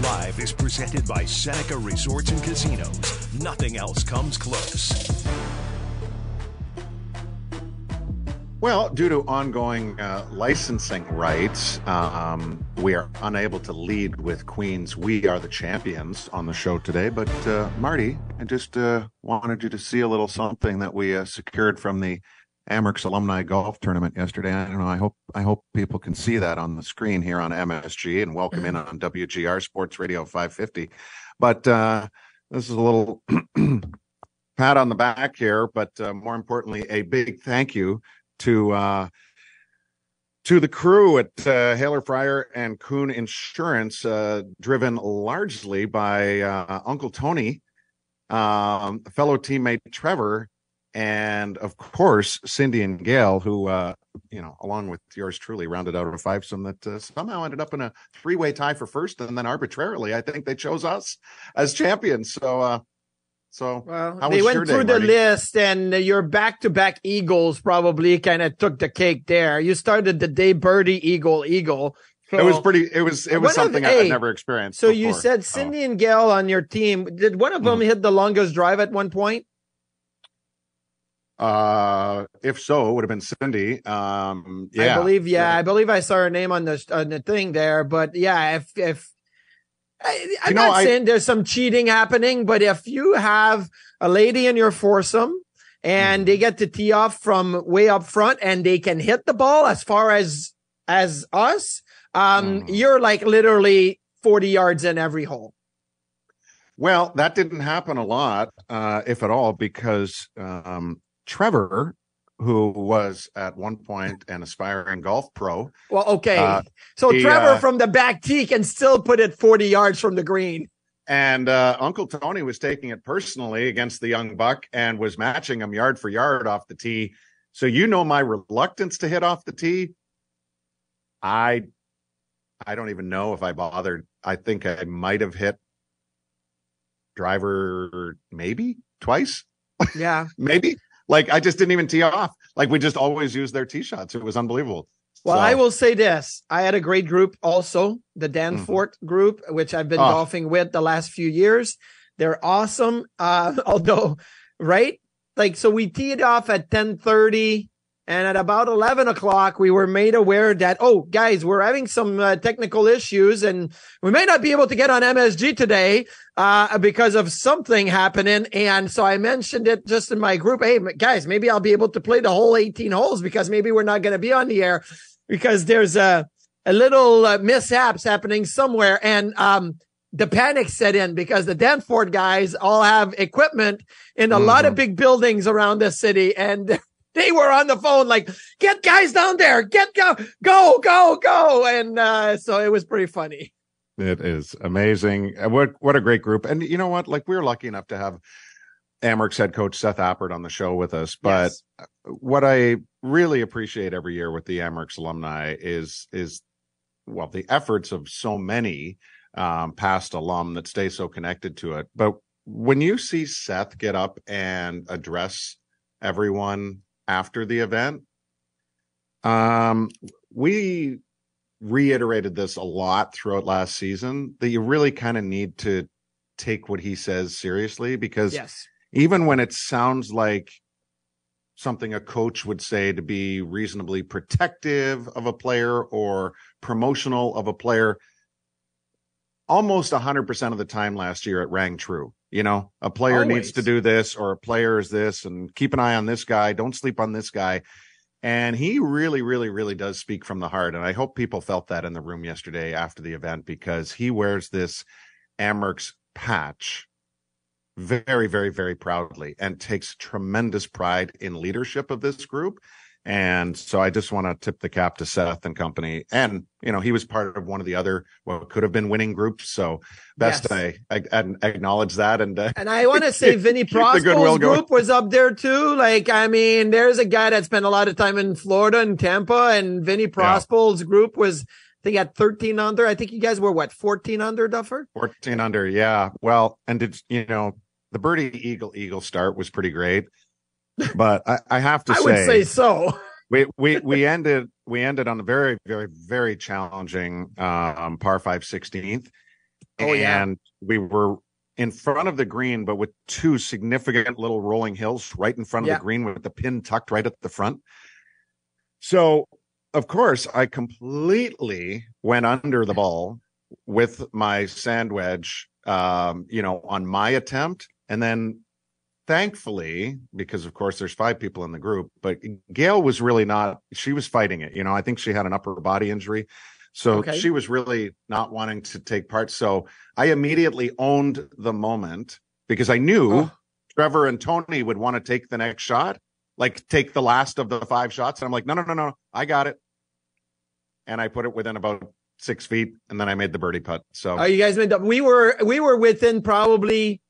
Live is presented by Seneca Resorts and Casinos. Nothing else comes close. Well, due to ongoing uh, licensing rights, um, we are unable to lead with Queen's We Are the Champions on the show today. But, uh, Marty, I just uh, wanted you to see a little something that we uh, secured from the Amerks Alumni Golf Tournament yesterday. I don't know. I hope I hope people can see that on the screen here on MSG and welcome in on WGR Sports Radio 550. But uh, this is a little pat on the back here, but uh, more importantly, a big thank you to uh, to the crew at uh, Haylor Freyer and Coon Insurance, uh, driven largely by uh, Uncle Tony, um, fellow teammate Trevor, and of course Cindy and Gail, who uh, you know, along with yours truly, rounded out a fivesome that uh, somehow ended up in a three-way tie for first, and then arbitrarily, I think they chose us as champions. So. Uh, so well, they went through day, the list, and your back-to-back Eagles probably kind of took the cake there. You started the day birdie Eagle Eagle. So, It was pretty. It was. It was something I never experienced. So you before. said Oh. Cindy and Gail on your team. Did one of them Mhm. hit the longest drive at one point? Uh, if so, it would have been Cindy. Um, yeah, I believe. Yeah, I believe I saw her name on the on the thing there. But yeah, if if I, know, not I- saying there's some cheating happening, but if you have a lady in your foursome and Mm-hmm. they get to tee off from way up front and they can hit the ball as far as as us, um, Mhm. you're like literally 40 yards in every hole. Well, that didn't happen a lot, uh, if at all, because um, Trevor, who was at one point an aspiring golf pro, Well, okay. Uh, so he, Trevor uh, from the back tee can still put it 40 yards from the green. and uh, Uncle Tony was taking it personally against the young buck and was matching him yard for yard off the tee. So you know my reluctance to hit off the tee. I, I don't even know if I bothered. I think I might have hit driver maybe twice. Yeah. maybe like I just didn't even tee off. Like we just always used their tee shots. It was unbelievable. Well, So- I will say this. I had a great group also, the Danforth group, which I've been Oh. golfing with the last few years. They're awesome. Uh, although, right? Like, so we teed off at 1030 and at about 11 o'clock, we were made aware that, oh, guys, we're having some uh, technical issues and we may not be able to get on MSG today, uh, because of something happening. And so I mentioned it just in my group. Hey, guys, maybe I'll be able to play the whole 18 holes because maybe we're not going to be on the air because there's a, a little uh, mishaps happening somewhere. And, um, the panic set in because the Danforth guys all have equipment in a lot of big buildings around the city. And they were on the phone, like, get guys down there, get go, go, go, go. And, uh, so it was pretty funny. It is amazing. What what a great group. And you know what? Like we were lucky enough to have Amerks head coach Seth Appert on the show with us. But Yes. what I really appreciate every year with the Amerks alumni is is well the efforts of so many um, past alum that stay so connected to it. But when you see Seth get up and address everyone after the event, um, we reiterated this a lot throughout last season that you really kind of need to take what he says seriously because Yes. even when it sounds like something a coach would say to be reasonably protective of a player or promotional of a player almost 100% of the time last year it rang true. You know, a player Always. needs to do this or a player is this and keep an eye on this guy. Don't sleep on this guy. And he really, really, really does speak from the heart. And I hope people felt that in the room yesterday after the event because he wears this Amerks patch very, very, very proudly and takes tremendous pride in leadership of this group. And so I just want to tip the cap to Seth and company. And, you know, he was part of one of the other, what could have been winning groups. So best Yes. I, I, I acknowledge that. And, uh, And I want to say Vinny Keep the goodwill Prospal's going. group was up there too. Like, I mean, there's a guy that spent a lot of time in Florida and Tampa, and Vinny Prospal's group was, I think, at 13 under. I think you guys were what, 14 under, Duffer? 14 under. Yeah. Well, and did, you know, the birdie eagle eagle start was pretty great. But I, I have to I say, would say so. we we we ended we ended on a very very very challenging um par 5 16th Oh, yeah. and we were in front of the green but with two significant little rolling hills right in front of Yeah. the green with the pin tucked right at the front so of course i completely went under the ball with my sand wedge um you know on my attempt and then thankfully, because of course there's five people in the group, but Gail was really not, she was fighting it. You know, I think she had an upper body injury. So Okay. she was really not wanting to take part. So I immediately owned the moment because I knew Oh. Trevor and Tony would want to take the next shot, like take the last of the five shots. And I'm like, no, no, no, no, I got it. And I put it within about six feet and then I made the birdie putt. So Oh, you guys made up. We were we were within probably.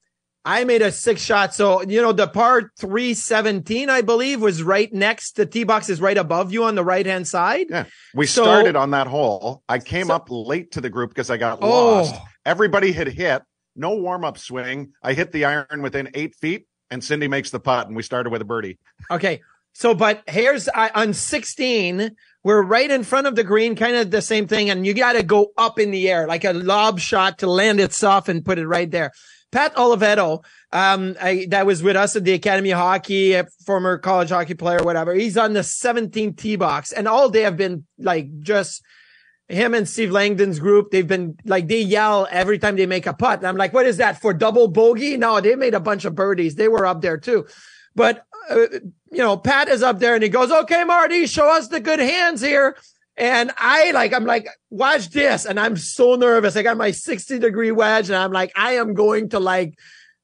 I made a six shot. So you know the par three seventeen, I believe, was right next. The tee box is right above you on the right hand side. Yeah. we So- started on that hole. I came So- up late to the group because I got Oh. lost. Everybody had hit, no warm up swing. I hit the iron within eight feet, and Cindy makes the putt, and we started with a birdie. Okay. So, but here's I, on 16, we're right in front of the green, kind of the same thing. And you got to go up in the air, like a lob shot to land it soft and put it right there. Pat Oliveto, um, I, that was with us at the Academy of Hockey, a former college hockey player, whatever. He's on the 17th tee box and all day have been like just him and Steve Langdon's group. They've been like, they yell every time they make a putt. And I'm like, what is that for double bogey? No, they made a bunch of birdies. They were up there too. But, uh, you know, Pat is up there and he goes, okay, Marty, show us the good hands here. And I like, I'm like, watch this. And I'm so nervous. I got my 60 degree wedge and I'm like, I am going to like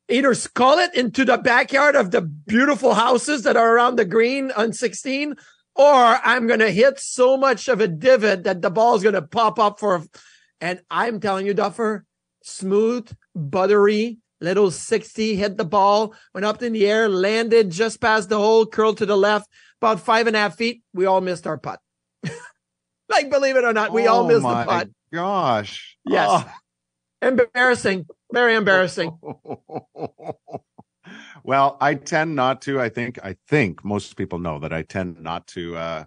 either skull it into the backyard of the beautiful houses that are around the green on 16, or I'm going to hit so much of a divot that the ball is going to pop up for, and I'm telling you, Duffer, smooth, buttery, little 60, hit the ball, went up in the air, landed just past the hole, curled to the left, about five and a half feet. We all missed our putt. like, believe it or not, we all Oh missed my the putt. Gosh. Yes. Oh. Embarrassing. Very embarrassing. well, I tend not to. I think I think most people know that I tend not to uh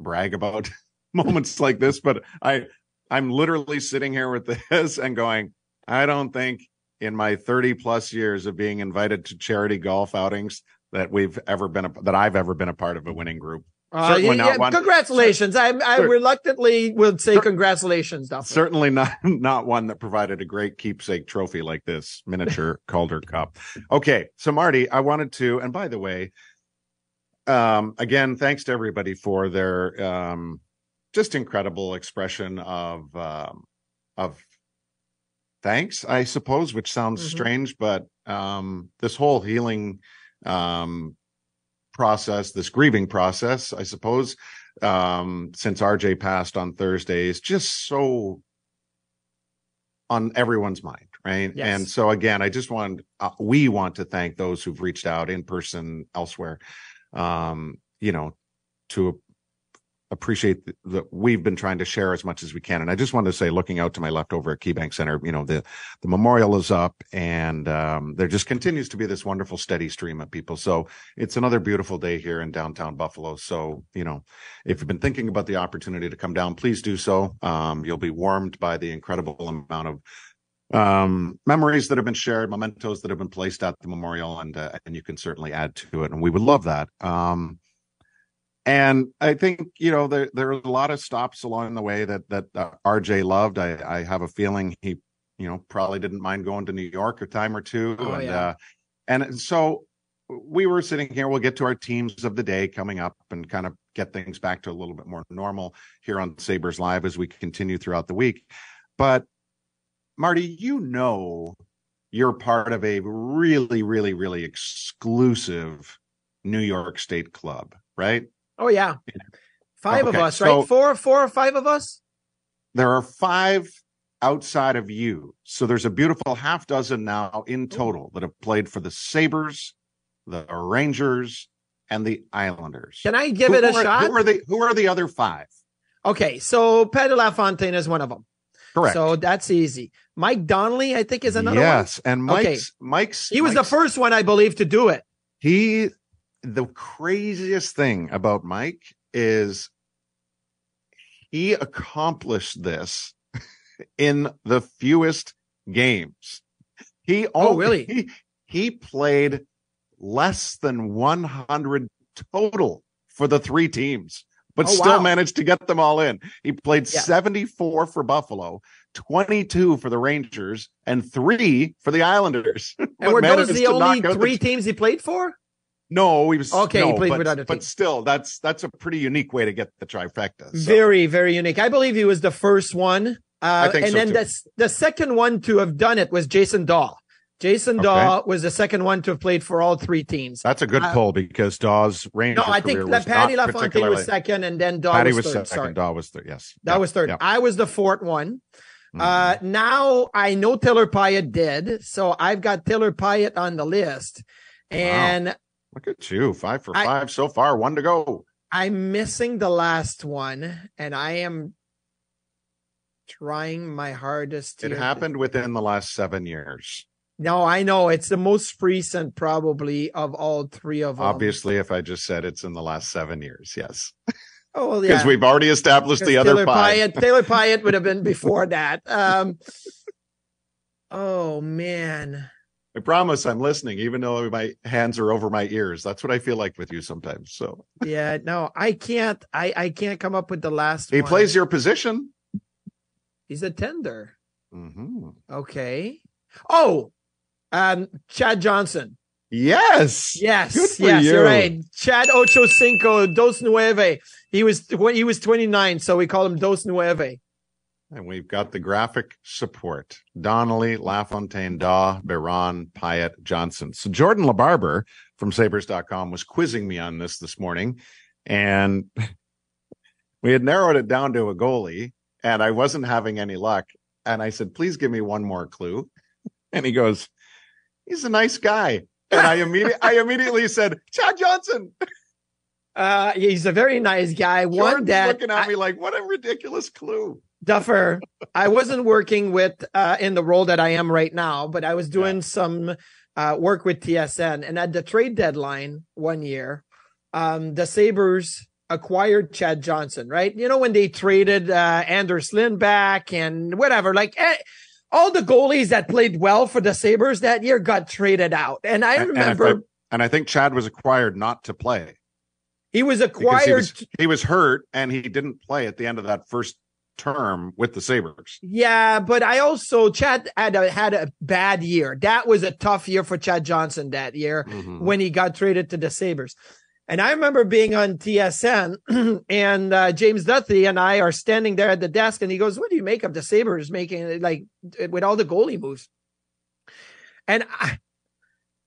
brag about moments like this, but I I'm literally sitting here with this and going, I don't think in my 30 plus years of being invited to charity golf outings that we've ever been a, that I've ever been a part of a winning group. Uh, yeah, not one- Congratulations. I, I Cer- reluctantly would say congratulations, Duffer. Certainly not not one that provided a great keepsake trophy like this miniature Calder Cup. Okay, so Marty, I wanted to, and by the way, um, again, thanks to everybody for their um, just incredible expression of um, of thanks, I suppose, which sounds Mhm. strange, but um, this whole healing um, process, this grieving process, I suppose, um, since RJ passed on Thursday is just so on everyone's mind, right? Yes. And so again, I just want uh, we want to thank those who've reached out in person elsewhere, um, you know, to appreciate that we've been trying to share as much as we can. And I just wanted to say, looking out to my left over at KeyBank Center, you know, the the memorial is up, and um, there just continues to be this wonderful steady stream of people. So it's another beautiful day here in downtown Buffalo. So you know, if you've been thinking about the opportunity to come down, please do so. Um, you'll be warmed by the incredible amount of um memories that have been shared mementos that have been placed at the memorial and uh, and you can certainly add to it and we would love that um and I think you know there there are a lot of stops along the way that that uh, RJ loved. I I have a feeling he you know, probably didn't mind going to New York a time or two. Oh, and yeah. uh and so we were sitting here. We'll get to our teams of the day coming up and kind of get things back to a little bit more normal here on Sabres Live as we continue throughout the week. But Marty, you know you're part of a really, really, really exclusive New York State club, right? Oh yeah. Five of us, right? so- Four, four or five of us? There are five outside of you. So there's a beautiful half dozen now in total that have played for the Sabres, the Rangers, and the Islanders. Can I give Who it a are- shot? Who are the who are the other five? Okay, so Pedro LaFontaine is one of them. Correct. So that's easy. Mike Donnelly, I think, is another one. yes, and Okay. Mike's Mike's. He was Mike's- the first one, I believe, to do it. he the craziest thing about Mike is he accomplished this in the fewest games. He Oh, only- really? He, he played less than 100 total for the three teams, but Oh, still wow. managed to get them all in. He played Yeah. 74 for Buffalo, 22 for the Rangers, and three for the Islanders. And were those the only out the three teams he played for? No, he was Okay, he played but, with other but still, that's that's a pretty unique way to get the trifecta. so. Very, very unique. I believe he was the first one. Uh, I think and so, then too. the, the second one to have done it was Jason Dawe. Jason Okay. Dawe was the second one to have played for all three teams. That's a good Uh, pull because Dawe's Ranger No, I think La- was Patty LaFontaine was second, and then Dawe Patty was, was third. second. Sorry. Dawe was third. Yes, That Yeah, was third. yeah. I was the fourth one. Mhm. Uh, now I know Taylor Pyatt did, so I've got Taylor Pyatt on the list, and Look at you, five for I- five so far, one to go. I'm missing the last one, and I am trying my hardest. To it to- happened within the last seven years. No, I know it's the most recent, probably of all three of them. Obviously, if I just said it's in the last seven years, yes, oh well, because we've already established the other Taylor. Pyatt, Taylor Pyatt would have been before that. Um, oh man. I promise I'm listening, even though my hands are over my ears. That's what I feel like with you sometimes. So Yeah, no, I can't. I I can't come up with the last. he one. plays your position. He's a tender. hmm Okay. Oh, um, Chad Johnson. Yes. Yes, Good for yes, you. are right. Chad Ocho Cinco Dos Nueve. He was when he was 29, so we call him Dos Nueve. And we've got the graphic support. Donnelly, LaFontaine, Dawe, Biron, Pyatt, Johnson. So Jourdon LaBarber from Sabres.com was quizzing me on this this morning. And we had narrowed it down to a goalie, and I wasn't having any luck. And I said, please give me one more clue. And he goes, he's a nice guy. And I immediately, I immediately said, Chad Johnson. Uh, he's a very nice guy. One Jordan's that looking at I- me like, what a ridiculous clue. Duffer, I wasn't working with uh, in the role that I am right now, but I was doing some uh, work with TSN. And at the trade deadline one year, um, the Sabres acquired Chad Johnson, right? You know, when they traded uh, Anders Lindback and whatever, like eh, all the goalies that played well for the Sabres that year got traded out. And I And- and remember I- and I think Chad was acquired not to play. he was acquired. he was, he was hurt and he didn't play at the end of that first term with the Sabres. Yeah, but I also Chad had a, had a bad year. That was a tough year for Chad Johnson that year Mm-hmm. when he got traded to the Sabres. And I remember being on TSN and uh, James Duthie and I are standing there at the desk and he goes, What do you make of the Sabres making like with all the goalie moves? And I,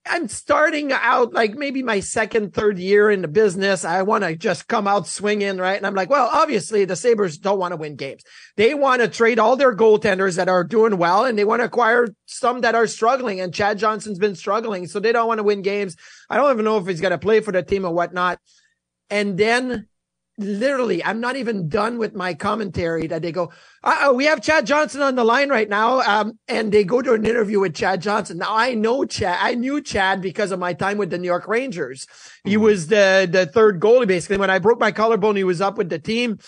I'm starting out like maybe my second, third year in the business. I want to just come out swinging, right? And I'm like, well, obviously the Sabres don't want to win games. They want to trade all their goaltenders that are doing well and they want to acquire some that are struggling. And Chad Johnson's been struggling. So they don't want to win games. I don't even know if he's going to play for the team or whatnot. And then literally, I'm not even done with my commentary that they go, uh we have Chad Johnson on the line right now. Um, and they go to an interview with Chad Johnson. Now I know Chad, I knew Chad because of my time with the New York Rangers. He was the, the third goalie basically. When I broke my collarbone, he was up with the team.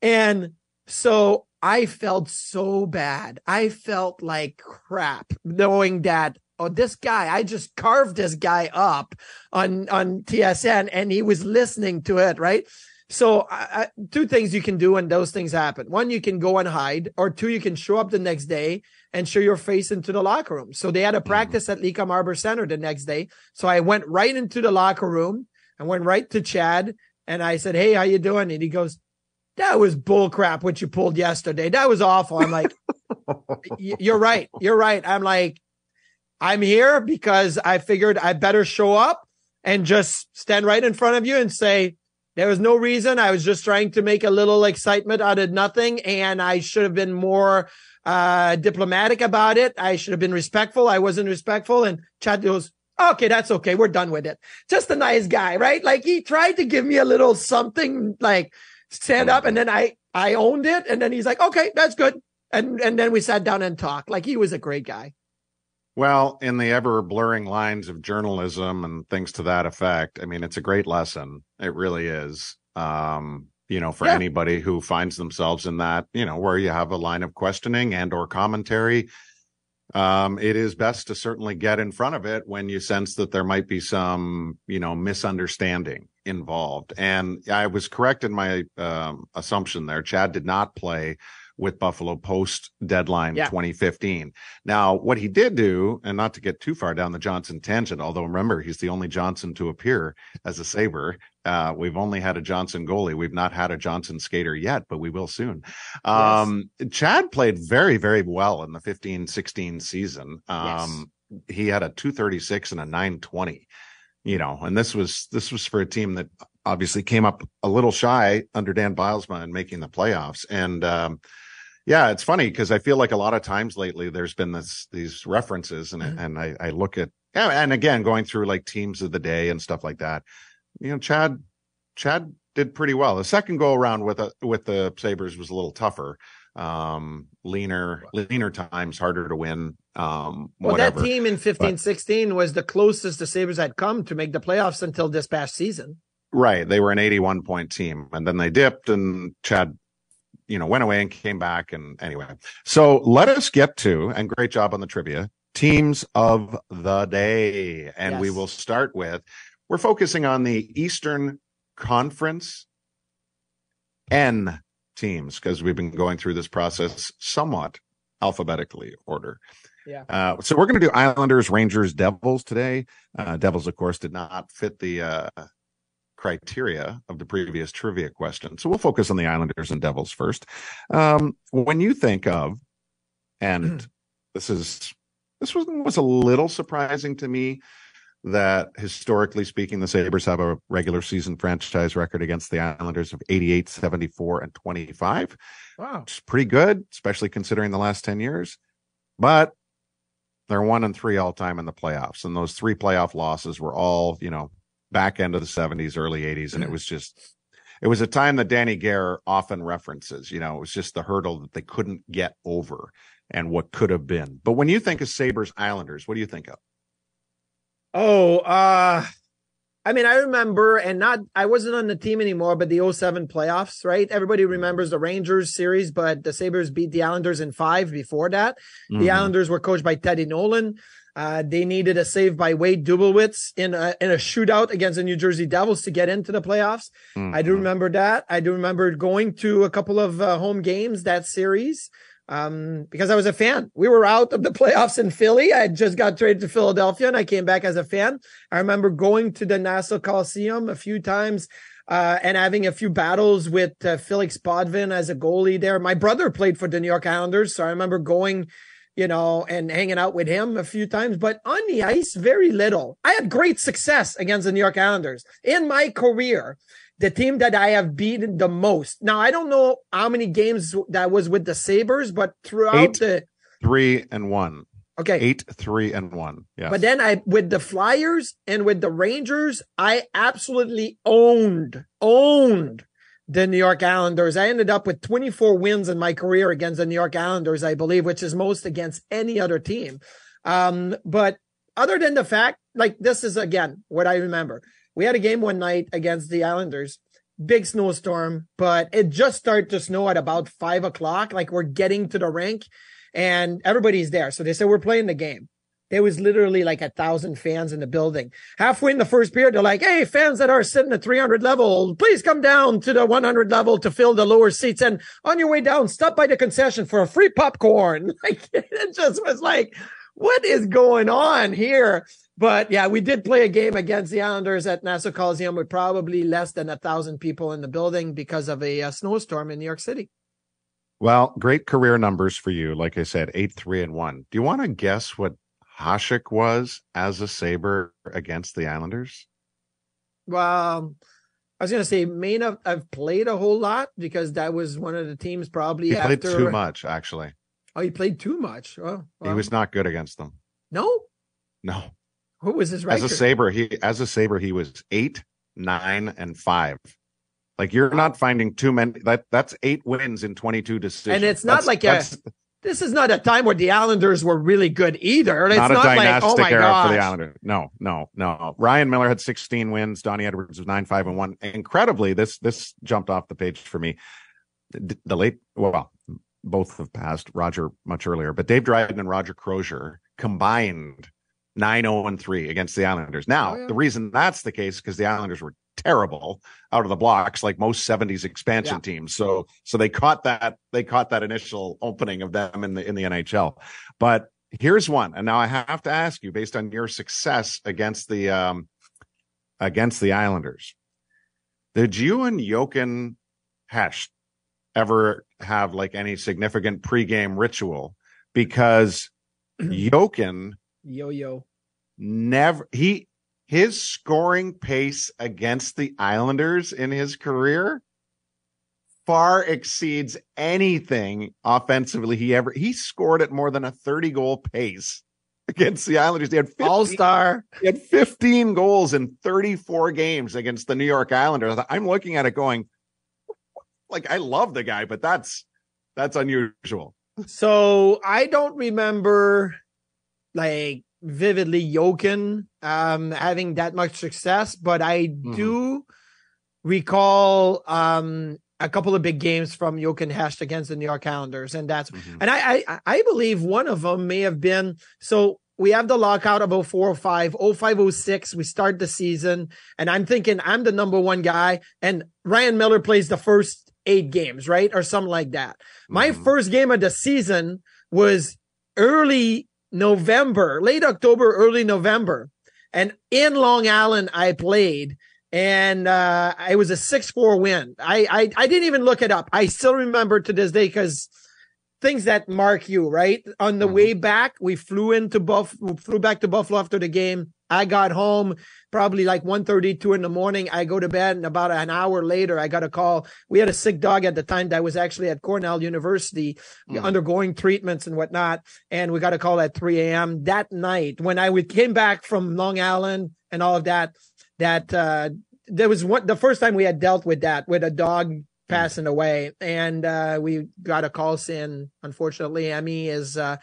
And so I felt so bad. I felt like crap knowing that oh, this guy, I just carved this guy up on, on TSN and he was listening to it, right? So, two things you can do when those things happen. One, you can go and hide, or two, you can show up the next day and show your face into the locker room. So they had a Mm-hmm. practice at LECOM HarborCenter the next day. So I went right into the locker room and went right to Chad and I said, Hey, how you doing? And he goes, that was bull crap what you pulled yesterday. That was awful. I'm like, you're right. You're right. I'm like, I'm here because I figured I better show up and just stand right in front of you and say, there was no reason. I was just trying to make a little excitement out of nothing. And I should have been more, uh, diplomatic about it. I should have been respectful. I wasn't respectful. And Chad goes, okay, that's okay. We're done with it. Just a nice guy, right? Like he tried to give me a little something like stand up and then I, I owned it. And then he's like, okay, that's good. And, and then we sat down and talked like he was a great guy. Well, in the ever blurring lines of journalism and things to that effect, I mean, it's a great lesson. It really is. Um, you know, for Yeah. anybody who finds themselves in that, you know, where you have a line of questioning and or commentary, um, it is best to certainly get in front of it when you sense that there might be some, you know, misunderstanding involved. And I was correct in my um, assumption there. Chad did not play with Buffalo post deadline Yeah. 2015. Now, what he did do, and not to get too far down the Johnson tangent, although remember, he's the only Johnson to appear as a Sabre. Uh, we've only had a Johnson goalie. We've not had a Johnson skater yet, but we will soon. Um, Chad played very, very well in the 15 16 season. Um, he had a 236 and a 920, you know, and this was, this was for a team that obviously came up a little shy under Dan Bylsma in making the playoffs. And, um, yeah, it's funny because I feel like a lot of times lately there's been this these references and and I, I look at yeah, and again going through like teams of the day and stuff like that. You know, Chad Chad did pretty well. The second go around with a, with the Sabres was a little tougher. Um leaner leaner times, harder to win. Um Well, whatever. that team in 15 But- 16 was the closest the Sabres had come to make the playoffs until this past season. Right. They were an 81 point team and then they dipped and Chad, you know, went away and came back. And anyway, so let us get to, and great job on the trivia, teams of the day. And we will start with, we're focusing on the Eastern Conference N teams because we've been going through this process somewhat alphabetically order. Yeah. Uh, so we're going to do Islanders, Rangers, Devils today. Uh, Devils, of course, did not fit the uh, criteria of the previous trivia question. So we'll focus on the Islanders and Devils first. Um, when you think of, and this is this was was a little surprising to me that historically speaking, the Sabres have a regular season franchise record against the Islanders of 88, 74, and 25 Wow. is pretty good, especially considering the last 10 years. But they're one and three all time in the playoffs. And those three playoff losses were all, you know, back end of the 70s, early 80s. And it was just, it was a time that Danny Gare often references. You know, it was just the hurdle that they couldn't get over and what could have been. But when you think of Sabres Islanders, what do you think of? Oh, uh, I mean, I remember, and not, I wasn't on the team anymore, but the 07 playoffs, right? Everybody remembers the Rangers series, but the Sabres beat the Islanders in five before that. The Mhm. Islanders were coached by Teddy Nolan. Uh, they needed a save by Wade Dubielewicz in a, in a shootout against the New Jersey Devils to get into the playoffs. I do Mhm. remember that. I do remember going to a couple of uh, home games that series um, because I was a fan. We were out of the playoffs in Philly. I just got traded to Philadelphia and I came back as a fan. I remember going to the Nassau Coliseum a few times. Uh, and having a few battles with uh, Felix Potvin as a goalie there. My brother played for the New York Islanders, so I remember going, you know, and hanging out with him a few times. But on the ice, very little. I had great success against the New York Islanders in my career the team that I have beaten the most. Now, I don't know how many games that was with the Sabres, but throughout Eight. the Three and one. okay. Eight, three, and one. Yeah. But then I with the Flyers and with the Rangers, I absolutely owned, owned the New York Islanders. I ended up with 24 wins in my career against the New York Islanders, I believe, which is most against any other team. Um, but other than the fact, like this is again what I remember. We had a game one night against the Islanders, big snowstorm, but it just started to snow at about five o'clock. Like we're getting to the rink and everybody's there. So they said, we're playing the game. There was literally like a thousand fans in the building. Halfway in the first period, they're like, Hey, fans that are sitting at 300 level, please come down to the 100 level to fill the lower seats. And on your way down, stop by the concession for a free popcorn. Like it just was like, what is going on here? But yeah, we did play a game against the Islanders at Nassau Coliseum with probably less than a thousand people in the building because of a, a snowstorm in New York City. Well, great career numbers for you. Like I said, eight, three, and one. Do you want to guess what Hasek was as a Sabre against the Islanders? Well, I was going to say, may not have played a whole lot because that was one of the teams probably He after. played too much, actually. Oh, he played too much. Oh, He was not good against them. no. No. Who was his As a Sabre, he as a Sabre, he was eight, nine, and five. Like you're not finding too many that that's eight wins in 22 decisions. And it's not That's- like a- this is not a time where the Islanders were really good either. It's not a like, dynastic oh my era gosh. for the Islanders. No, no, no. Ryan Miller had 16 wins. Donnie Edwards was nine, five, and one. Incredibly, this this jumped off the page for me. The, late, well, both have passed. Roger much earlier, but Dave Dryden and Roger Crozier combined 9 0 and 3 against the Islanders. Now, Oh, yeah. the reason that's the case because the Islanders were terrible out of the blocks like most 70s expansion Yeah. teams. So so they caught that they caught that initial opening of them in the in the NHL. But here's one. And now I have to ask you based on your success against the um against the Islanders. Did you and Jochen Hecht ever have like any significant pregame ritual? Because Jochen Yo yo. never he his scoring pace against the Islanders in his career far exceeds anything offensively he ever he scored at more than a 30 goal pace against the Islanders. He had 15, All star. he had 15 goals in 34 games against the New York Islanders. I'm looking at it going like I love the guy, but that's that's unusual. So I don't remember like vividly Jochen um having that much success, but I Mm-hmm. do recall um a couple of big games from Jochen Hecht against the New York Islanders, and that's Mhm. and I, I I believe one of them may have been so we have the lockout of 04 or 05, 05 06. We start the season, and I'm thinking I'm the number one guy, and Ryan Miller plays the first eight games, right? Or something like that. My Mhm. first game of the season was early November, late October, early November. And in Long Island, I played and uh it was a 6-4 win. I, I I didn't even look it up. I still remember to this day because things that mark you, right? On the Mhm. way back, we flew into Buff flew back to Buffalo after the game. I got home probably like 1.32 in the morning. I go to bed and about an hour later, I got a call. We had a sick dog at the time that was actually at Cornell University Mm. undergoing treatments and whatnot. And we got a call at 3 a.m. that night when I would, came back from Long Island and all of that, that, uh, there was one, the first time we had dealt with that, with a dog passing away. And, uh, we got a call saying, unfortunately, Emmy is, uh,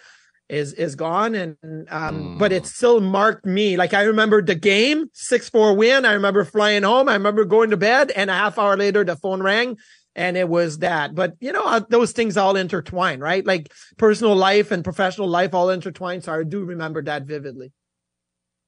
is is gone and um Mm. but it still marked me like i remember the game 6-4 win i remember flying home i remember going to bed and a half hour later the phone rang and it was that but you know uh, those things all intertwine right like personal life and professional life all intertwined so i do remember that vividly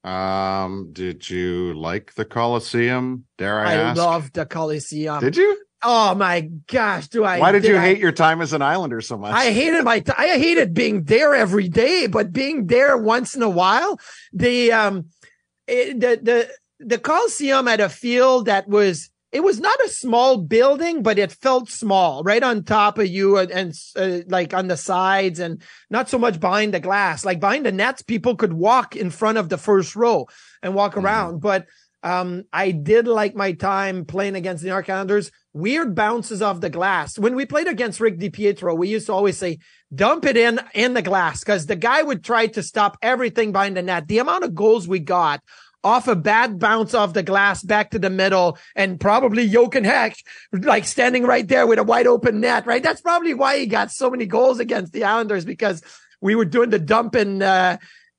Um, did you like the Coliseum? Dare I, i, ask? love the coliseum Did you? Oh my gosh do i Why did you I- hate your time as an Islander so much? I hated my, t- I hated being there every day, but being there once in a while, the, um, it, the, the, the Coliseum had a feel that was, it was not a small building, but it felt small right on top of you and, and uh, like on the sides and not so much behind the glass. Like behind the nets, people could walk in front of the first row and walk Mhm. around. But, um, I did like my time playing against the New York Islanders. Weird bounces off the glass. When we played against Rick DiPietro, we used to always say, dump it in, in the glass, because the guy would try to stop everything behind the net. The amount of goals we got off a bad bounce off the glass back to the middle and probably Jochen Hecht like standing right there with a wide open net, right? That's probably why he got so many goals against the Islanders because we were doing the dumping, uh,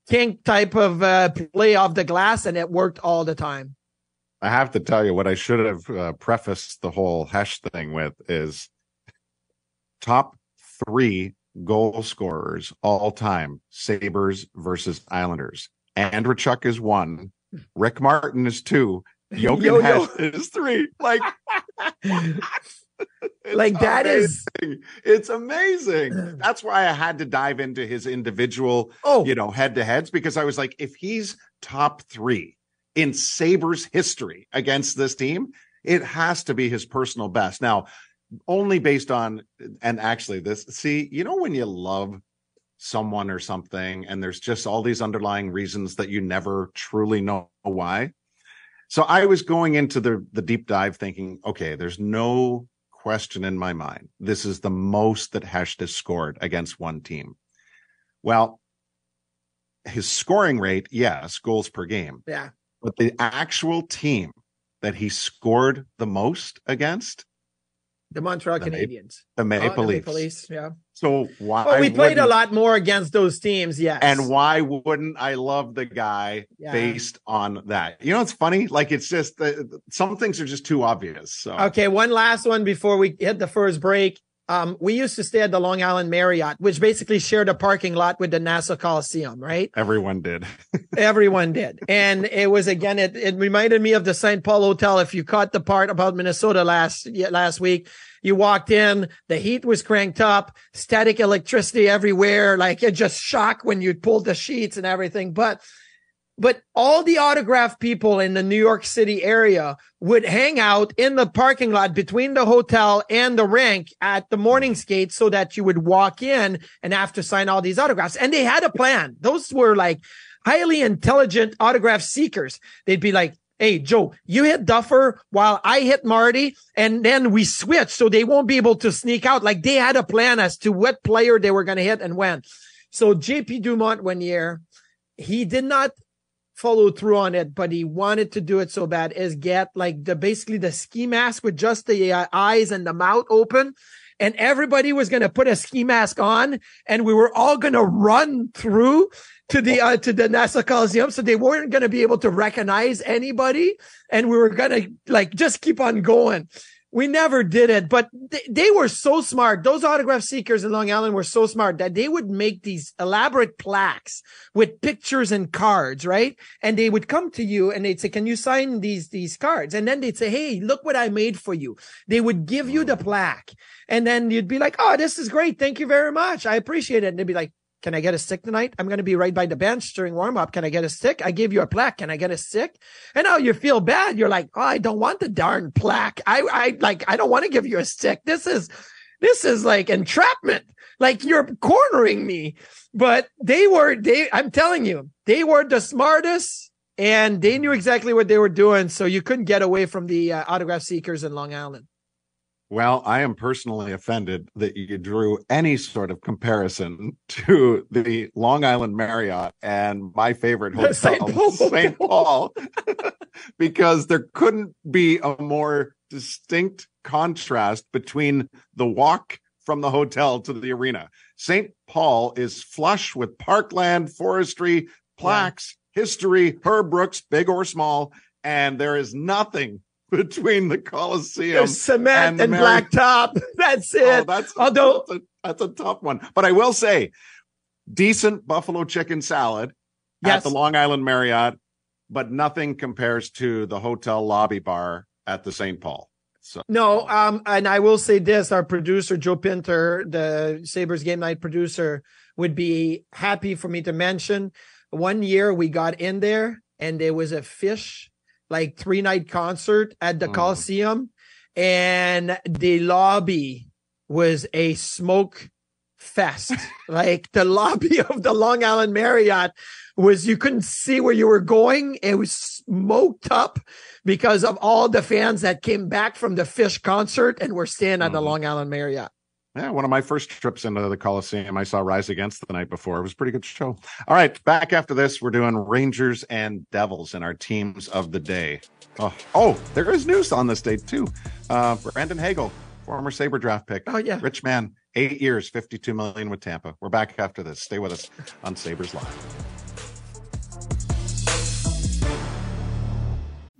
kink type of, uh, play off the glass and it worked all the time. I have to tell you what I should have uh, prefaced the whole Hecht thing with is top three goal scorers all time, Sabres versus Islanders. Andreychuk is one. Rick Martin is two. Jochen Yo-yo. Hecht is three. Like, Like, that is- amazing. it's amazing. That's why I had to dive into his individual, Oh, you know, head to heads because I was like, if he's top three in Sabres history against this team, it has to be his personal best. Now, only based on, and actually, this, see, you know, when you love someone or something, and there's just all these underlying reasons that you never truly know why. So I was going into the the deep dive thinking, okay, there's no question in my mind. This is the most that Hecht has scored against one team. Well, his scoring rate, yes, goals per game, yeah. But the actual team that he scored the most against, The Montreal The Ma- Canadiens. the Oh, Maple the Leafs. Maple Leafs, yeah. So why? Well, we played a lot more against those teams, yes. And why wouldn't I love the guy Yeah. based on that? You know, it's funny. Like it's just uh, some things are just too obvious. So Okay, one last one before we hit the first break. Um, we used to stay at the Long Island Marriott, which basically shared a parking lot with the Nassau Coliseum, right? everyone did. Everyone did. And it was again, it, it reminded me of the St. Paul Hotel. If you caught the part about Minnesota last last week, you walked in, the heat was cranked up, static electricity everywhere. Like it just shocked when you pulled the sheets and everything. But but all the autograph people in the New York City area would hang out in the parking lot between the hotel and the rink at the morning skate so that you would walk in and have to sign all these autographs. And they had a plan. Those were like highly intelligent autograph seekers. They'd be like, Hey, Joe, you hit Duffer while I hit Marty and then we switch. So they won't be able to sneak out. Like they had a plan as to what player they were going to hit and when. So JP Dumont one year, he did not follow through on it, but he wanted to do it so bad is get like the basically the ski mask with just the uh, eyes and the mouth open. And everybody was going to put a ski mask on and we were all going to run through to the, uh, to the Nassau Coliseum. So they weren't going to be able to recognize anybody. And we were going to like just keep on going. We never did it, but they, they were so smart. Those autograph seekers in Long Island were so smart that they would make these elaborate plaques with pictures and cards, right? And they would come to you and they'd say, can you sign these, these cards? And then they'd say, Hey, look what I made for you. They would give you the plaque and then you'd be like, Oh, this is great. Thank you very much. I appreciate it. And they'd be like, can I get a stick tonight? I'm going to be right by the bench during warm up. Can I get a stick? I gave you a plaque. Can I get a stick? And now you feel bad. You're like, oh, I don't want the darn plaque. I, I like, I don't want to give you a stick. This is, this is like entrapment. Like you're cornering me. But they were, they, I'm telling you, they were the smartest and they knew exactly what they were doing. So you couldn't get away from the uh, autograph seekers in Long Island. Well, I am personally offended that you drew any sort of comparison to the Long Island Marriott and my favorite hotel, St. Paul St. Paul, because there couldn't be a more distinct contrast between the walk from the hotel to the arena. St. Paul is flush with parkland, forestry, plaques, history, Herb Brooks, big or small, and there is nothing between the Coliseum There's cement and and, Mary- blacktop. That's it. Oh, that's Although- that's a, that's a tough one. But I will say, decent buffalo chicken salad Yes. at the Long Island Marriott, but nothing compares to the hotel lobby bar at the St. Paul. So No, um, and I will say this: our producer Joe Pinter, the Sabres game night producer, would be happy for me to mention. One year we got in there, and there was a Phish like three night concert at the Mm. Coliseum, and the lobby was a smoke fest. like the lobby of the Long Island Marriott was you couldn't see where you were going. It was smoked up because of all the fans that came back from the Phish concert and were staying at the Mhm. Long Island Marriott. Yeah, one of my first trips into the Coliseum, I saw Rise Against the night before. It was a pretty good show. All right, back after this, we're doing Rangers and Devils in our teams of the day. Oh, oh there is news on this date too. Uh, Brandon Hagel, former Sabre draft pick. Oh yeah. Rich man, eight years, 52 million with Tampa. We're back after this. Stay with us on Sabres Live.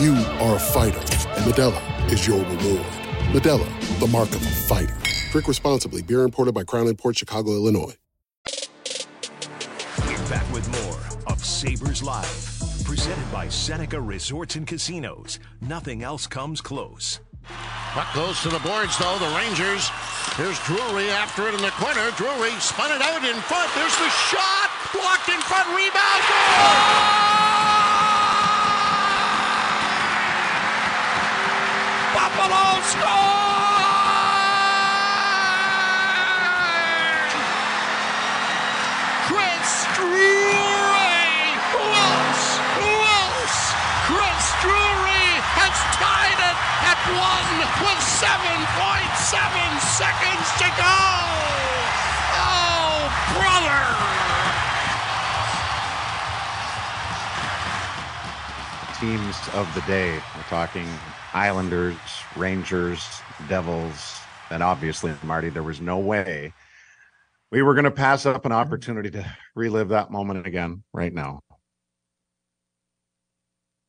You are a fighter, and Modelo is your reward. Modelo, the mark of a fighter. Drink responsibly. Beer imported by Crown Port Chicago, Illinois. We're back with more of Sabres Live. Presented by Seneca Resorts and Casinos. Nothing else comes close. Puck goes to the boards, though. The Rangers. Here's Drury after it in the corner. Drury spun it out in front. There's the shot. Blocked in front. Rebound. Goal! Buffalo scores! Chris Drury! Who else? Chris Drury has tied it at one with 7.7 seconds to go! Oh, brother! teams of the day. We're talking Islanders, Rangers, Devils, and obviously, Marty, there was no way we were going to pass up an opportunity to relive that moment again right now.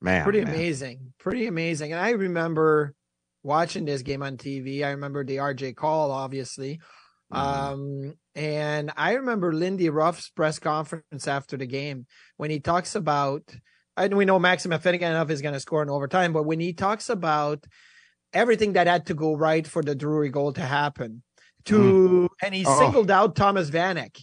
Man, pretty man. amazing, pretty amazing. And I remember watching this game on TV. I remember the RJ call, obviously. Mhm. Um, and I remember Lindy Ruff's press conference after the game when he talks about, and we know Maxim Afinogenov is going to score in overtime, but when he talks about everything that had to go right for the Drury goal to happen, to mm-hmm. and he Oh. singled out Thomas Vanek.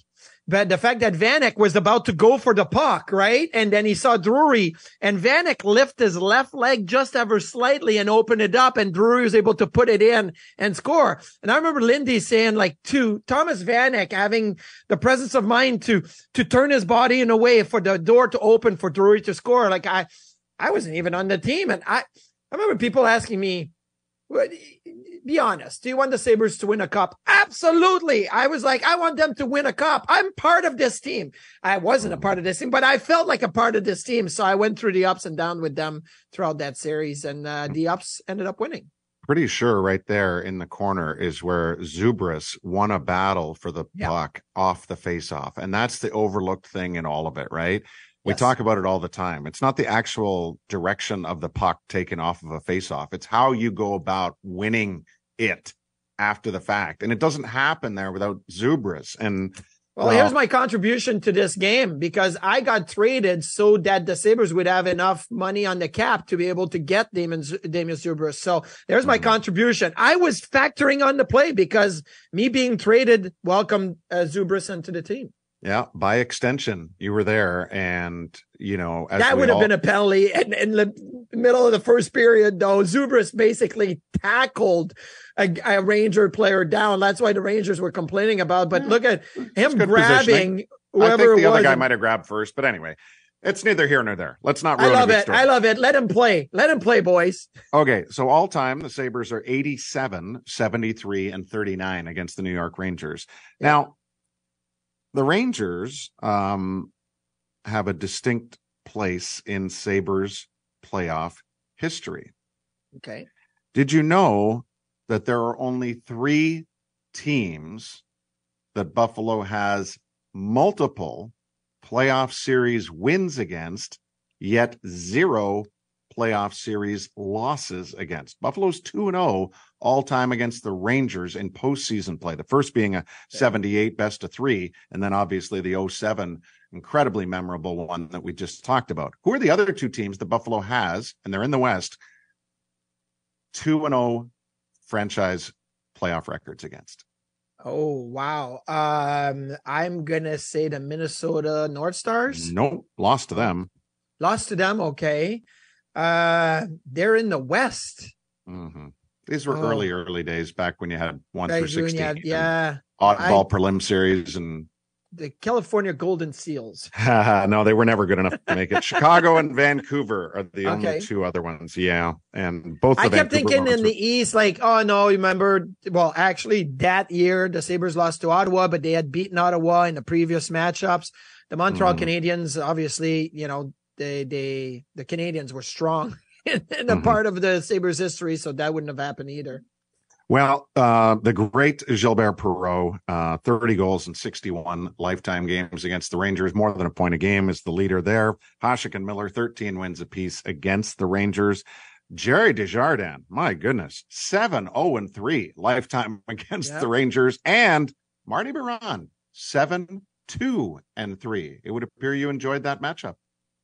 But the fact that Vanek was about to go for the puck, right? And then he saw Drury and Vanek lift his left leg just ever slightly and open it up and Drury was able to put it in and score. And I remember Lindy saying like to Thomas Vanek having the presence of mind to, to turn his body in a way for the door to open for Drury to score. Like I, I wasn't even on the team. And I, I remember people asking me, "What- be honest. Do you want the Sabres to win a cup? Absolutely. I was like, I want them to win a cup. I'm part of this team. I wasn't a part of this team, but I felt like a part of this team. So I went through the ups and downs with them throughout that series and uh, the ups ended up winning. pretty sure right there in the corner is where Zubrus won a battle for the Yeah. puck off the face-off, and that's the overlooked thing in all of it, right? We Yes. talk about it all the time. It's not the actual direction of the puck taken off of a face-off; it's how you go about winning it after the fact, and it doesn't happen there without Zubrus. And Well, Well- here's my contribution to this game because I got traded so that the Sabres would have enough money on the cap to be able to get Damon, Damien Zubrus. So there's my contribution. I was factoring on the play because me being traded welcomed uh, Zubrus into the team. Yeah, by extension, you were there, and you know as that would have all- been a penalty. And in the middle of the first period, though, Zubrus basically tackled a, a Ranger player down. That's why the Rangers were complaining about. But hmm. look at him grabbing positioning. I whoever think the other guy might have grabbed first, but anyway, it's neither here nor there. Let's not I love it. story. I love it. Let him play. Let him play, boys. Okay, so all time the Sabres are 87, 73 and 39 against the New York Rangers. Now, the Rangers um have a distinct place in Sabres playoff history. Okay. Did you know that there are only three teams that Buffalo has multiple playoff series wins against, yet zero playoff series losses against. Buffalo's 2 0 all time against the Rangers in postseason play. The first being a 78 best of three, and then obviously the 07 incredibly memorable one that we just talked about. Who are the other two teams that Buffalo has, and they're in the West, 2 0 franchise playoff records against? Oh wow. Um I'm gonna say the Minnesota North Stars. Nope, lost to them. Lost to them, okay. Uh they're in the West. Mm-hmm. These were Oh. early, early days back when you had one Right, through 16. had- yeah. Oddball I- prelim series and The California Golden Seals. no, they were never good enough to make it. Chicago and Vancouver are the only two other ones. Yeah. And both I kept Vancouver thinking in ones the East, like, oh no, remember? Well, actually, that year the Sabres lost to Ottawa, but they had beaten Ottawa in the previous matchups. The Montreal Mhm. Canadiens, obviously, you know, they they the Canadiens were strong in, in a Mhm. part of the Sabres history, so that wouldn't have happened either. Well, uh, the great Gilbert Perreault, uh, 30 goals in 61 lifetime games against the Rangers, more than a point a game, is the leader there. Hasek and Miller, 13 wins apiece against the Rangers. Gerry Desjardins, my goodness, 7 0 and 3 lifetime against the Rangers. And Marty Biron, 7 2 and 3. It would appear you enjoyed that matchup.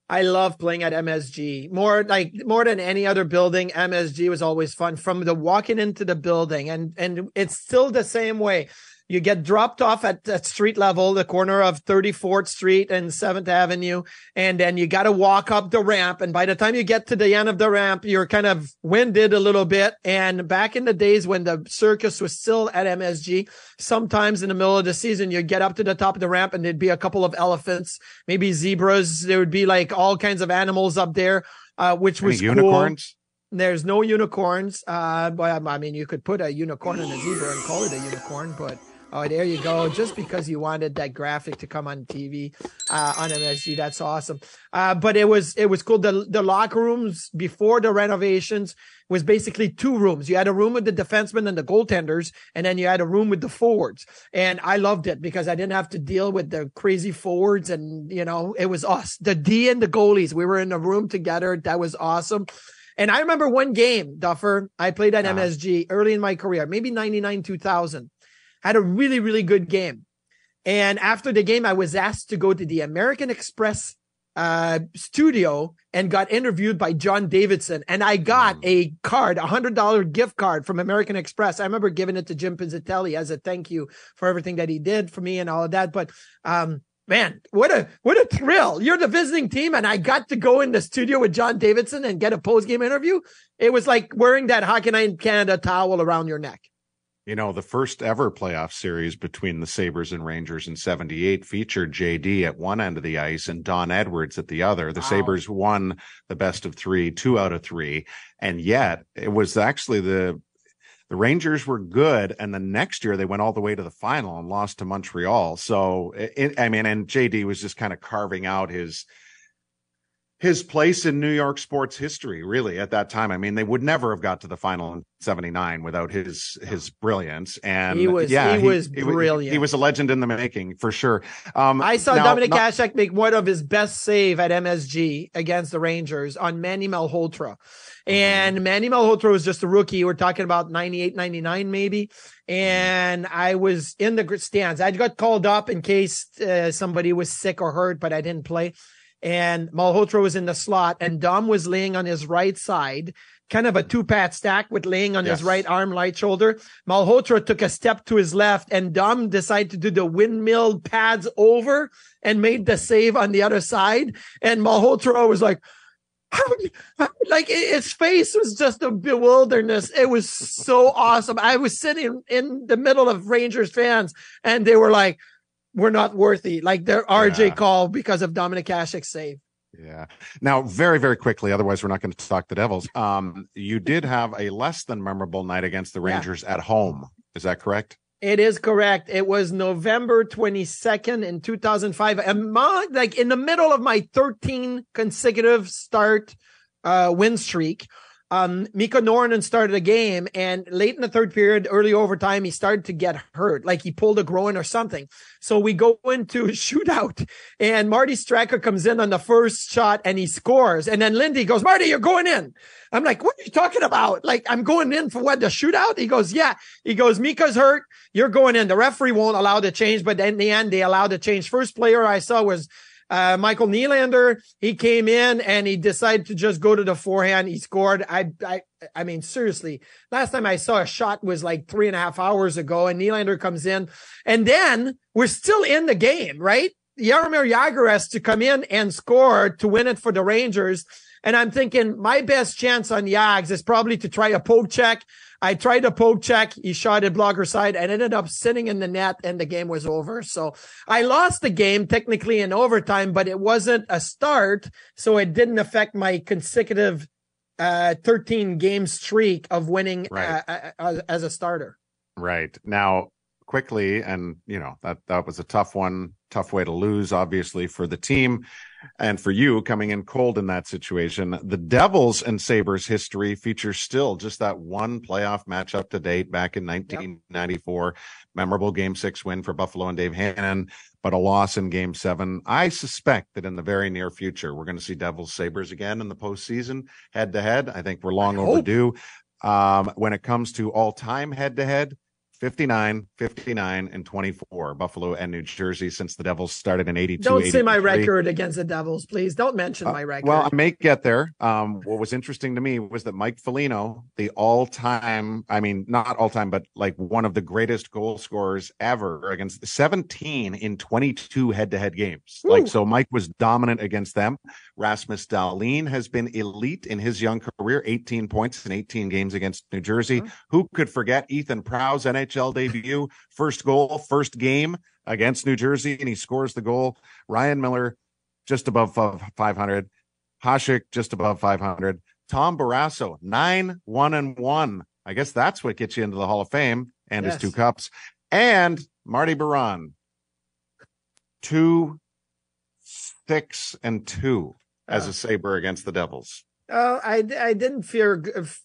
I love playing at MSG more like more than any other building. MSG was always fun from the walking into the building and, and it's still the same way. You get dropped off at, at street level, the corner of 34th Street and 7th Avenue. And then you got to walk up the ramp. And by the time you get to the end of the ramp, you're kind of winded a little bit. And back in the days when the circus was still at MSG, sometimes in the middle of the season, you get up to the top of the ramp and there'd be a couple of elephants, maybe zebras. There would be like all kinds of animals up there, uh, which Any was cool. unicorns? There's no unicorns. Uh, but I mean, you could put a unicorn and a zebra and call it a unicorn, but oh, there you go. Just because you wanted that graphic to come on TV, uh, on MSG, that's awesome. Uh, but it was, it was cool. The, the locker rooms before the renovations was basically two rooms. You had a room with the defensemen and the goaltenders, and then you had a room with the forwards. And I loved it because I didn't have to deal with the crazy forwards and, you know, it was us, the D and the goalies. We were in a room together. That was awesome. And I remember one game, Duffer, I played at Uh-huh. MSG early in my career, maybe 99, 2000. Had a really, really good game. And after the game, I was asked to go to the American Express uh, studio and got interviewed by John Davidson. And I got a card, a hundred dollar gift card from American Express. I remember giving it to Jim Pizzutelli as a thank you for everything that he did for me and all of that. But, um, man, what a, what a thrill. You're the visiting team and I got to go in the studio with John Davidson and get a post game interview. It was like wearing that Hockey Night in Canada towel around your neck. You know, the first ever playoff series between the Sabres and Rangers in 78 featured JD at one end of the ice and Don Edwards at the other. The Wow. Sabres won the best of three, two out of three. And yet it was actually the, the Rangers were good. And the next year they went all the way to the final and lost to Montreal. So, it, I mean, and JD was just kind of carving out his, his place in New York sports history, really, at that time. I mean, they would never have got to the final in '79 without his his brilliance. And He was- yeah, he was brilliant. he was a legend in the making for sure. Um, I saw now, Dominic not- make one of his best save at MSG against the Rangers on Manny Malhotra. And Manny Malhotra was just a rookie. We're talking about 98, 99 maybe. And I was in the stands. I got called up in case uh, somebody was sick or hurt, but I didn't play. And Malhotra was in the slot and Dom was laying on his right side, kind of a hmm. two pad stack with laying on his right arm, right shoulder. Malhotra took a step to his left and Dom decided to do the windmill pads over and made the save on the other side. And Malhotra was like, like his face was just a bewilderness. It was so awesome. I was sitting in the middle of Rangers fans and they were like, we're not worthy. Like their RJ Yeah. call because of Dominic Hasek's save. Yeah. Now, very, very quickly, otherwise we're not going to talk the Devils. Um, you did have a less than memorable night against the Yeah. Rangers at home. Is that correct? It is correct. It was November 22nd in 2005. Among, like in the middle of my 13 consecutive start uh, win streak. Um, Mikko Noronen started a game and late in the third period, early overtime, he started to get hurt, like he pulled a groin or something. So we go into a shootout and Marty Straka comes in on the first shot and he scores. And then Lindy goes, Marty, you're going in. I'm like, what are you talking about? Like, I'm going in for what? The shootout? He goes, yeah. He goes, Mika's hurt. You're going in. The referee won't allow the change, but in the end, they allowed the change. First player I saw was uh, Michael Nylander, he came in and he decided to just go to the forehand. He scored. I, I, I mean, seriously, last time I saw a shot was like three and a half hours ago and Nylander comes in and then we're still in the game, right? Jaromir Jagr has to come in and score to win it for the Rangers. And I'm thinking my best chance on Yags is probably to try a poke check. I tried a poke check. He shot at blocker side and ended up sitting in the net and the game was over. So I lost the game technically in overtime, but it wasn't a start. So it didn't affect my consecutive uh, 13 game streak of winning Right. uh, uh, as a starter. Right. Now, quickly, and you know, that that was a tough one, tough way to lose, obviously, for the team and for you coming in cold in that situation. The Devils and Sabres history features still just that one playoff matchup to date back in 1994. Memorable game six win for Buffalo and Dave Hannan, but a loss in game seven. I suspect that in the very near future, we're going to see Devils Sabres again in the postseason head to head. I think we're long overdue. Um, when it comes to all time head to head, 59, 59, and 24, Buffalo and New Jersey since the Devils started in 82. Don't say my record against the Devils, please. Don't mention my record. Uh, Well, I may get there. Um, what was interesting to me was that Mike Foligno, the all-time, I mean, not all-time, but like one of the greatest goal scorers ever against 17 in 22 head-to-head games. Like, so Mike was dominant against them. Rasmus Dahlin has been elite in his young career, 18 points in 18 games against New Jersey. Who could forget Ethan Prow's NHL debut, first goal, first game against New Jersey, and he scores the goal. Ryan Miller, just above 500. Hasek, just above 500. Tom Barrasso, nine, one, and one. I guess that's what gets you into the Hall of Fame and Yes. his two cups. And Marty Biron, two, six, and two as a Saber against the Devils. Uh, I I didn't fear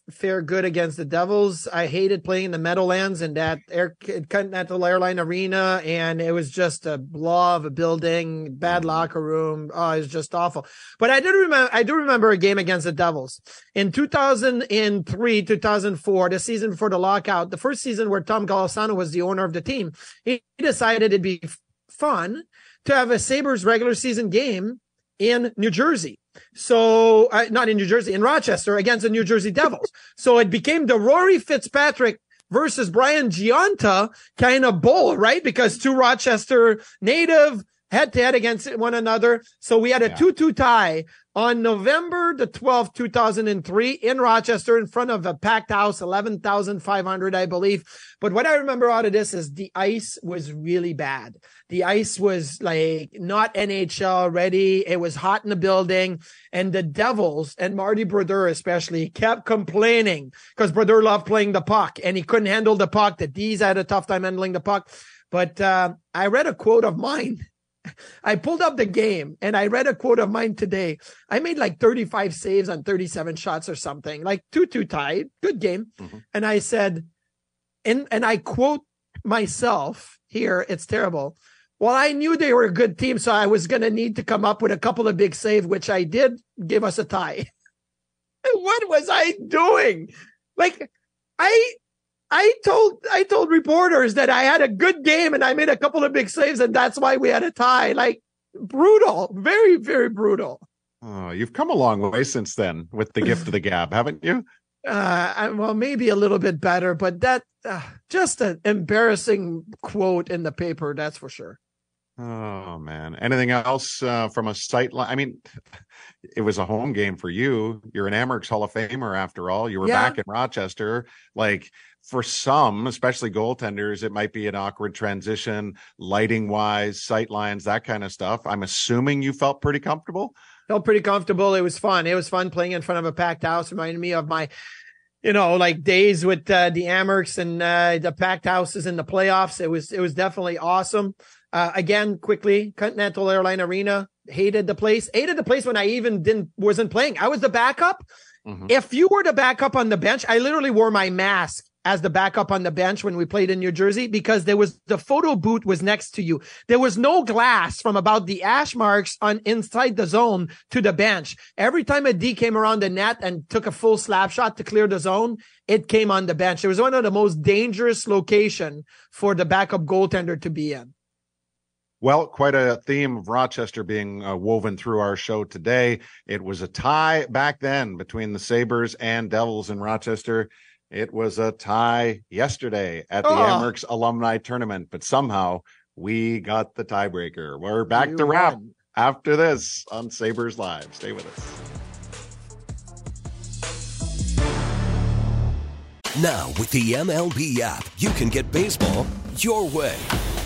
fare good against the Devils. I hated playing in the Meadowlands and that air Continental Airline Arena, and it was just a blah of a building, bad locker room. Oh, it was just awful. But I did remember I do remember a game against the Devils in 2003, 2004, the season before the lockout, the first season where Tom Golisano was the owner of the team. He decided it'd be fun to have a Sabres regular season game in New Jersey. So, uh, not in New Jersey, in Rochester against the New Jersey Devils. so it became the Rory Fitzpatrick versus Brian Gionta kind of bowl, right? Because two Rochester native head to head against one another. So we had a Yeah. 2-2 tie on November the 12th, 2003 in Rochester in front of a packed house, 11,500, I believe. But what I remember out of this is the ice was really bad. The ice was like not NHL ready. It was hot in the building and the Devils and Marty Brodeur especially kept complaining because Brodeur loved playing the puck and he couldn't handle the puck. The D's had a tough time handling the puck. But, uh, I read a quote of mine. I pulled up the game and I read a quote of mine today. I made like 35 saves on 37 shots or something, like 2 2 tied. Good game. Mhm. And I said, and, and I quote myself here. It's terrible. Well, I knew they were a good team, so I was going to need to come up with a couple of big saves, which I did give us a tie. what was I doing? Like, I, I told, I told reporters that I had a good game and I made a couple of big saves and that's why we had a tie. Like, brutal, very, very brutal. Oh, you've come a long way since then with the gift of the gab, haven't you? Uh, I, well, maybe a little bit better, but that, uh, just an embarrassing quote in the paper. That's for sure. Oh man. Anything else uh, from a sight line? I mean, it was a home game for you. You're an Amerks Hall of Famer after all. You were Yeah. back in Rochester. Like for some, especially goaltenders, it might be an awkward transition, lighting wise, sight lines, that kind of stuff. I'm assuming you felt pretty comfortable. felt pretty comfortable. It was fun. It was fun playing in front of a packed house. Reminded me of my, you know, like days with uh, the Amerks and uh, the packed houses in the playoffs. It was it was definitely awesome. Uh, again, quickly, Continental Airline Arena hated the place. Hated the place when I even didn't wasn't playing. I was the backup, Mm-hmm. If you were the backup on the bench, I literally wore my mask as the backup on the bench when we played in New Jersey because there was the photo booth was next to you. There was no glass from about the hash marks on inside the zone to the bench. Every time a D came around the net and took a full slap shot to clear the zone, it came on the bench. It was one of the most dangerous location for the backup goaltender to be in. Well, quite a theme of Rochester being uh, woven through our show today. It was a tie back then between the Sabres and Devils in Rochester. It was a tie yesterday at the Oh. Amerks Alumni Tournament, but somehow we got the tiebreaker. We're back You to wrap won. after this on Sabres Live. Stay with us. Now, with the MLB app, you can get baseball your way.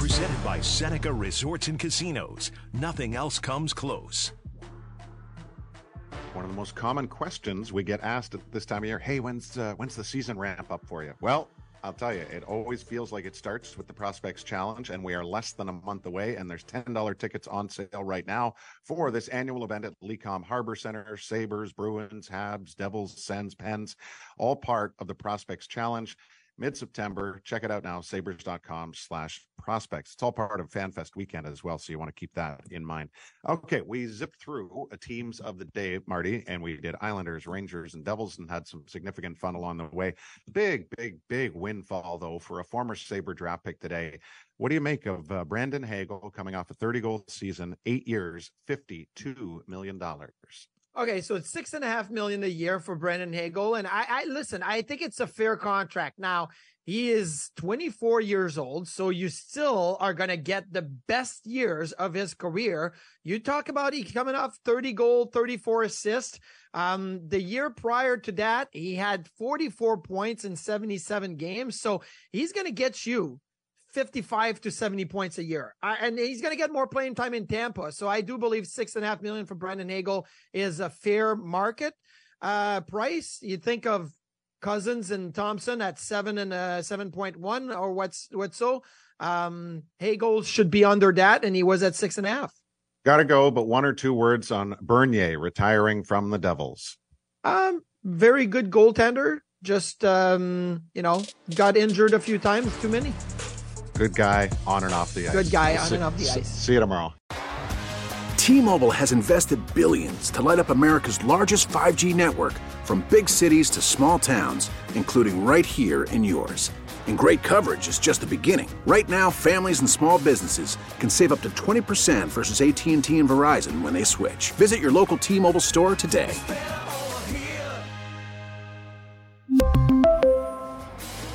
presented by Seneca Resorts and Casinos. Nothing else comes close. One of the most common questions we get asked at this time of year: Hey, when's uh, when's the season ramp up for you? Well, I'll tell you, it always feels like it starts with the Prospects Challenge, and we are less than a month away. And there's ten dollar tickets on sale right now for this annual event at Lecom Harbor Center. Sabres, Bruins, Habs, Devils, Sens, Pens, all part of the Prospects Challenge. Mid-September, check it out now, sabres.com slash prospects. It's all part of FanFest weekend as well, so you want to keep that in mind. Okay, we zipped through uh, teams of the day, Marty, and we did Islanders, Rangers, and Devils and had some significant fun along the way. Big, big, big windfall, though, for a former Sabre draft pick today. What do you make of uh, Brandon Hagel coming off a 30 goal season, eight years, $52 million? Okay, so it's six and a half million a year for Brandon Hagel. And I, I listen, I think it's a fair contract. Now, he is 24 years old, so you still are going to get the best years of his career. You talk about he coming off 30 goal, 34 assists. Um, the year prior to that, he had 44 points in 77 games. So he's going to get you 55 to 70 points a year. Uh, and he's going to get more playing time in Tampa. So I do believe six and a half million for Brandon Hagel is a fair market uh, price. You think of Cozens and Thompson at seven and uh, 7.1 or what's what's so. Um, Hagel should be under that, and he was at six and a half. Got to go, but one or two words on Bernier retiring from the Devils. Um, very good goaltender. Just um, you know, got injured a few times. Too many. Good guy on and off the ice. Good guy We'll on see- and off the see- ice. See you tomorrow. T-Mobile has invested billions to light up America's largest 5G network from big cities to small towns, including right here in yours. And great coverage is just the beginning. Right now, families and small businesses can save up to 20% versus AT&T and Verizon when they switch. Visit your local T-Mobile store today.